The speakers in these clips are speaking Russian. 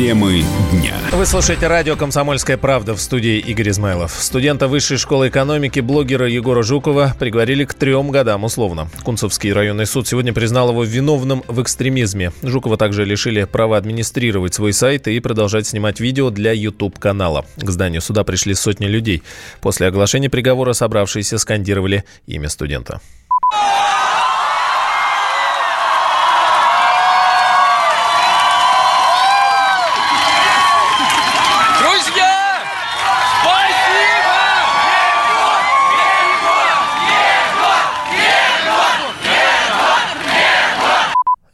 Темы дня. Вы слушаете радио «Комсомольская правда» в студии Игорь Измайлов. Студента Высшей школы экономики, блогера Егора Жукова приговорили к трем годам условно. Кунцевский районный суд сегодня признал его виновным в экстремизме. Жукова также лишили права администрировать свой сайт и продолжать снимать видео для YouTube-канала. К зданию суда пришли сотни людей. После оглашения приговора собравшиеся скандировали имя студента.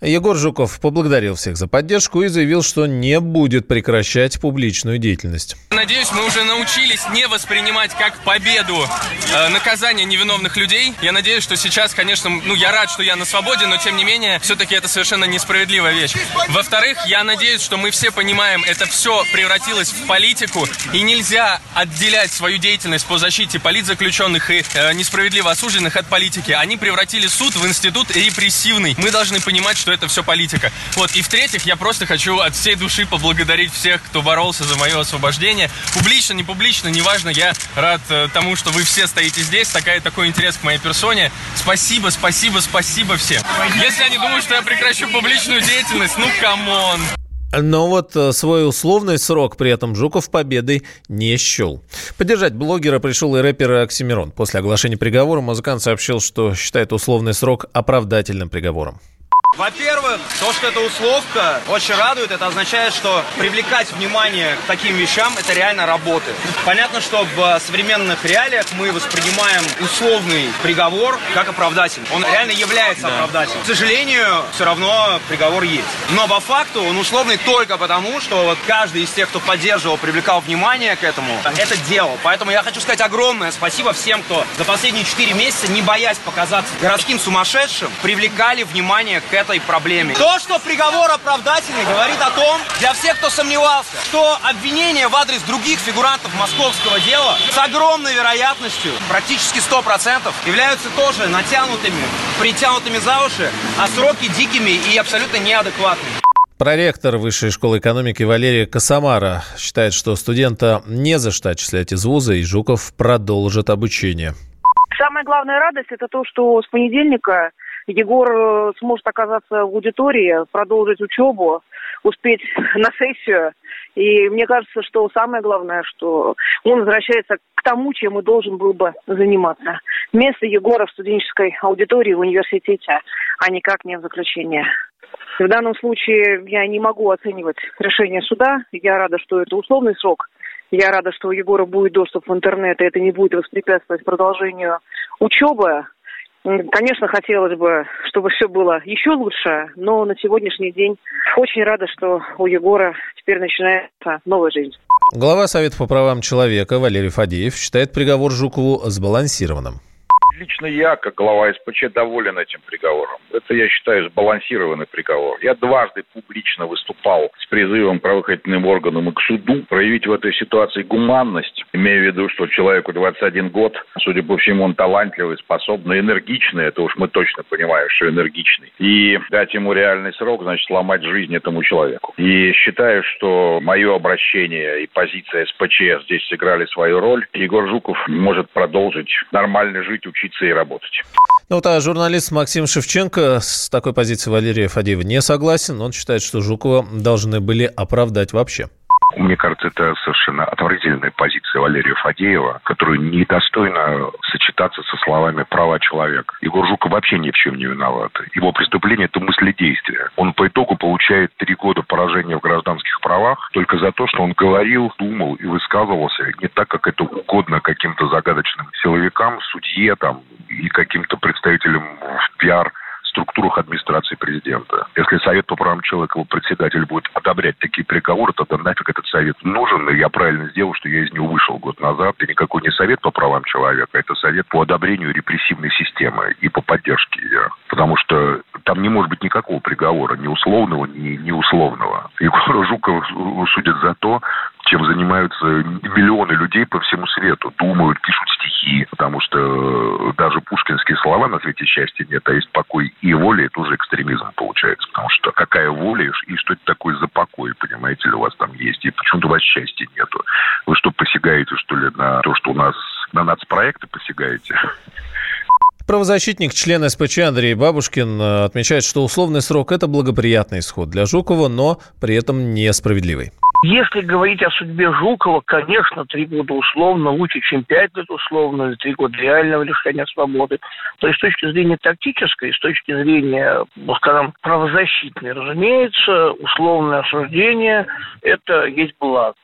Егор Жуков поблагодарил всех за поддержку и заявил, что не будет прекращать публичную деятельность. Надеюсь, мы уже научились не воспринимать как победу э, наказание невиновных людей. Я надеюсь, что сейчас, конечно, ну я рад, что я на свободе, но тем не менее, все-таки это совершенно несправедливая вещь. Во-вторых, я надеюсь, что мы все понимаем, это все превратилось в политику, и нельзя отделять свою деятельность по защите политзаключенных и э, несправедливо осужденных от политики. Они превратили суд в институт репрессивный. Мы должны понимать, что это все политика. Вот, и в-третьих, я просто хочу от всей души поблагодарить всех, кто боролся за мое освобождение. Публично, не публично, неважно, я рад э, тому, что вы все стоите здесь, такая, такой интерес к моей персоне. Спасибо, спасибо, спасибо всем. Если они думают, что я прекращу публичную деятельность, ну come on. Но вот э, свой условный срок при этом Жуков победой не счел. Поддержать блогера пришел и рэпер Оксимирон. После оглашения приговора музыкант сообщил, что считает условный срок оправдательным приговором. Во-первых, то, что это условка, очень радует. Это означает, что привлекать внимание к таким вещам, это реально работает. Понятно, что в современных реалиях мы воспринимаем условный приговор как оправдательный. Он реально является да. оправдательным. К сожалению, все равно приговор есть. Но по факту он условный только потому, что вот каждый из тех, кто поддерживал, привлекал внимание к этому, это делал. Поэтому я хочу сказать огромное спасибо всем, кто за последние 4 месяца, не боясь показаться городским сумасшедшим, привлекали внимание к этой проблеме. То, что приговор оправдательный, говорит о том, для всех, кто сомневался, что обвинения в адрес других фигурантов московского дела с огромной вероятностью, практически 100%, являются тоже натянутыми, притянутыми за уши, а сроки дикими и абсолютно неадекватными. Проректор Высшей школы экономики Валерия Косомара считает, что студента не за что отчислять из вуза, и Жуков продолжит обучение. Самая главная радость – это то, что с понедельника Егор э, сможет оказаться в аудитории, продолжить учебу, успеть на сессию. И мне кажется, что самое главное, что он возвращается к тому, чем и должен был бы заниматься. Место Егора в студенческой аудитории в университете, а никак не в заключении. В данном случае я не могу оценивать решение суда. Я рада, что это условный срок. Я рада, что у Егора будет доступ в интернет, и это не будет воспрепятствовать продолжению учебы. Конечно, хотелось бы, чтобы все было еще лучше, но на сегодняшний день очень рада, что у Егора теперь начинается новая жизнь. Глава Совета по правам человека Валерий Фадеев считает приговор Жукову сбалансированным лично я, как глава СПЧ, доволен этим приговором. Это, я считаю, сбалансированный приговор. Я дважды публично выступал с призывом правоохранительным органам и к суду проявить в этой ситуации гуманность, имея в виду, что человеку 21 год, судя по всему, он талантливый, способный, энергичный, это уж мы точно понимаем, что энергичный, и дать ему реальный срок, значит, сломать жизнь этому человеку. И считаю, что мое обращение и позиция СПЧ здесь сыграли свою роль. Егор Жуков может продолжить нормально жить, учиться учиться и работать. Ну вот, а журналист Максим Шевченко с такой позицией Валерия Фадеева не согласен. Он считает, что Жукова должны были оправдать вообще. Мне кажется, это совершенно отвратительная позиция Валерия Фадеева, которая недостойна сочетаться со словами «права человека». Егор Жуков вообще ни в чем не виноват. Его преступление – это мыследействие. Он по итогу получает три года поражения в гражданских правах только за то, что он говорил, думал и высказывался не так, как это угодно каким-то загадочным силовикам, судье там и каким-то представителям в пиар структурах администрации президента. Если Совет по правам человека, его председатель будет одобрять такие приговоры, тогда нафиг этот Совет нужен. И я правильно сделал, что я из него вышел год назад. И никакой не Совет по правам человека, это Совет по одобрению репрессивной системы и по поддержке ее. Потому что там не может быть никакого приговора, ни условного, ни, ни условного. Егора Жукова судят за то, чем занимаются миллионы людей по всему свету. Думают, пишут стихи, потому что даже пушкинские слова на свете счастья нет, а есть покой и воля, это уже экстремизм получается. Потому что какая воля и что это такое за покой, понимаете ли, у вас там есть. И почему-то у вас счастья нету. Вы что, посягаете, что ли, на то, что у нас на нацпроекты посягаете? Правозащитник, член СПЧ Андрей Бабушкин э, отмечает, что условный срок – это благоприятный исход для Жукова, но при этом несправедливый. Если говорить о судьбе Жукова, конечно, три года условно лучше, чем пять лет условно, или три года реального лишения свободы. То есть с точки зрения тактической, с точки зрения, ну, скажем, правозащитной, разумеется, условное осуждение – это есть благо.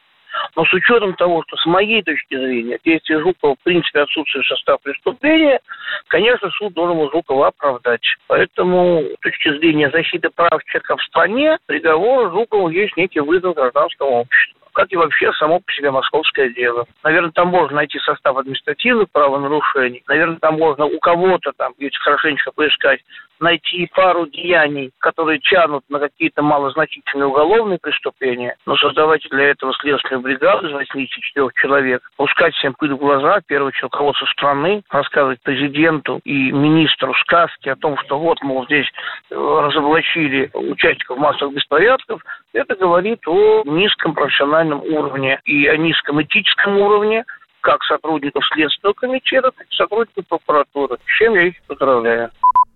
Но с учетом того, что с моей точки зрения действие Жукова в принципе отсутствует состав преступления, конечно, суд должен Жукова оправдать. Поэтому с точки зрения защиты прав человека в стране, приговор Жукову есть некий вызов гражданскому обществу как и вообще само по себе московское дело. Наверное, там можно найти состав административных правонарушений. Наверное, там можно у кого-то там, если хорошенько поискать, найти пару деяний, которые тянут на какие-то малозначительные уголовные преступления, но создавать для этого следственную бригаду из 84 человек, пускать всем пыль в глаза, первое руководство страны, рассказывать президенту и министру сказки о том, что вот, мол, здесь э, разоблачили участников массовых беспорядков, это говорит о низком профессиональном уровне и о низком этическом уровне как сотрудников Следственного комитета, так и сотрудников прокуратуры, с чем я их поздравляю.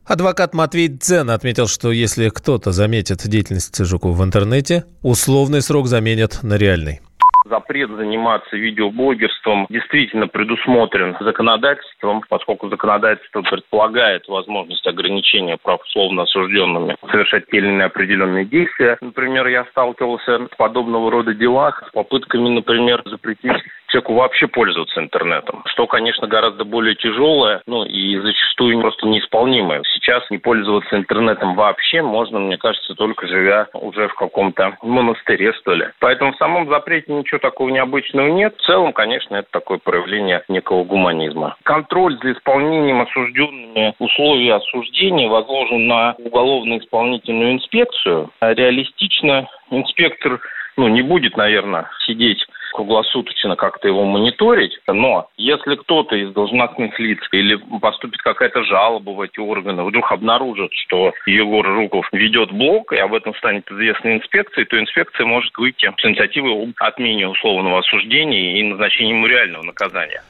Адвокат Матвей Дзен отметил, что если кто-то заметит деятельность Жукова в интернете, условный срок заменят на реальный запрет заниматься видеоблогерством действительно предусмотрен законодательством, поскольку законодательство предполагает возможность ограничения прав условно осужденными совершать те или иные определенные действия. Например, я сталкивался в подобного рода делах с попытками, например, запретить человеку вообще пользоваться интернетом, что, конечно, гораздо более тяжелое, ну и зачастую просто неисполнимое. Сейчас не пользоваться интернетом вообще можно, мне кажется, только живя уже в каком-то монастыре, что ли. Поэтому в самом запрете ничего такого необычного нет. В целом, конечно, это такое проявление некого гуманизма. Контроль за исполнением осужденными условий осуждения возложен на уголовно-исполнительную инспекцию. Реалистично инспектор ну, не будет, наверное, сидеть круглосуточно как-то его мониторить, но если кто-то из должностных лиц или поступит какая-то жалоба в эти органы, вдруг обнаружит, что Егор Жуков ведет блог, и об этом станет известно инспекции, то инспекция может выйти с инициативой об отмене условного осуждения и назначении ему реального наказания.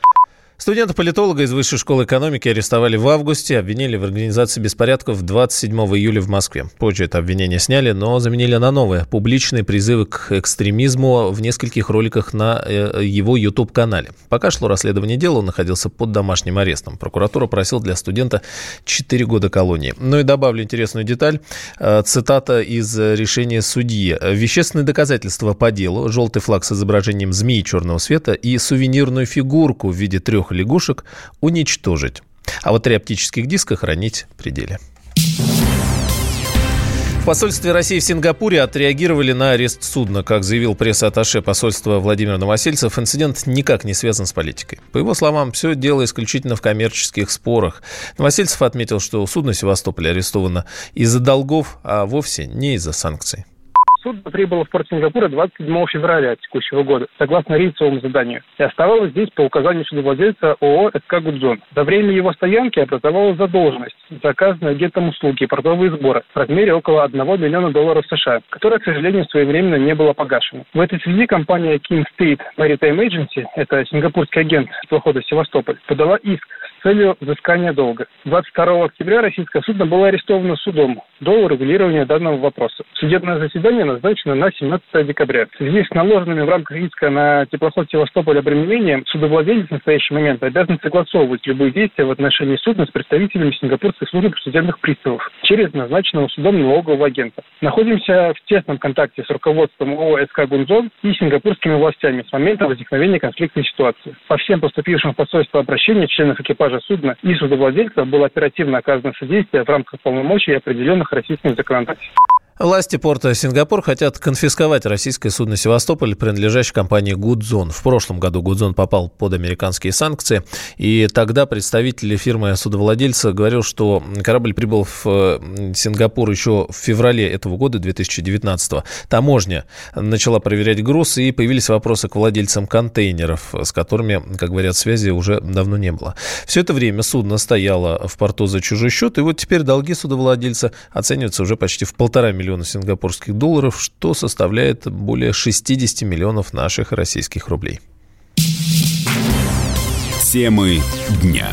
Студента-политолога из Высшей школы экономики арестовали в августе, обвинили в организации беспорядков 27 июля в Москве. Позже это обвинение сняли, но заменили на новое. Публичные призывы к экстремизму в нескольких роликах на э, его YouTube-канале. Пока шло расследование дела, он находился под домашним арестом. Прокуратура просила для студента 4 года колонии. Ну и добавлю интересную деталь. Э, цитата из решения судьи. Вещественные доказательства по делу, желтый флаг с изображением змеи черного света и сувенирную фигурку в виде трех трех лягушек уничтожить. А вот три оптических диска хранить в пределе. В посольстве России в Сингапуре отреагировали на арест судна. Как заявил пресс-атташе посольства Владимир Новосельцев, инцидент никак не связан с политикой. По его словам, все дело исключительно в коммерческих спорах. Новосельцев отметил, что судно Севастополя арестовано из-за долгов, а вовсе не из-за санкций. Судно прибыло в порт Сингапура 27 февраля текущего года, согласно рейсовому заданию, и оставалось здесь по указанию судовладельца ООО «СК Гудзон». За время его стоянки образовалась задолженность, заказанная агентом услуги и портовые сборы в размере около 1 миллиона долларов США, которая, к сожалению, своевременно не была погашена. В этой связи компания King State Maritime Agency, это сингапурский агент теплохода Севастополь, подала иск с целью взыскания долга. 22 октября российское судно было арестовано судом до урегулирования данного вопроса. Судебное заседание назначено на 17 декабря. В связи с наложенными в рамках иска на теплоход Севастополь обременением, судовладелец в настоящий момент обязан согласовывать любые действия в отношении судна с представителями Сингапурской службы судебных приставов через назначенного судом налогового агента. Находимся в тесном контакте с руководством ООО «СК Гунзон» и сингапурскими властями с момента возникновения конфликтной ситуации. По всем поступившим в посольство обращениям членов экипажа судна и судовладельца было оперативно оказано содействие в рамках полномочий определенных российским законодательством. Власти порта Сингапур хотят конфисковать российское судно «Севастополь», принадлежащее компании «Гудзон». В прошлом году «Гудзон» попал под американские санкции, и тогда представитель фирмы судовладельца говорил, что корабль прибыл в э, Сингапур еще в феврале этого года, 2019 -го. Таможня начала проверять груз, и появились вопросы к владельцам контейнеров, с которыми, как говорят, связи уже давно не было. Все это время судно стояло в порту за чужой счет, и вот теперь долги судовладельца оцениваются уже почти в полтора миллиона миллиона сингапурских долларов, что составляет более 60 миллионов наших российских рублей. Темы дня.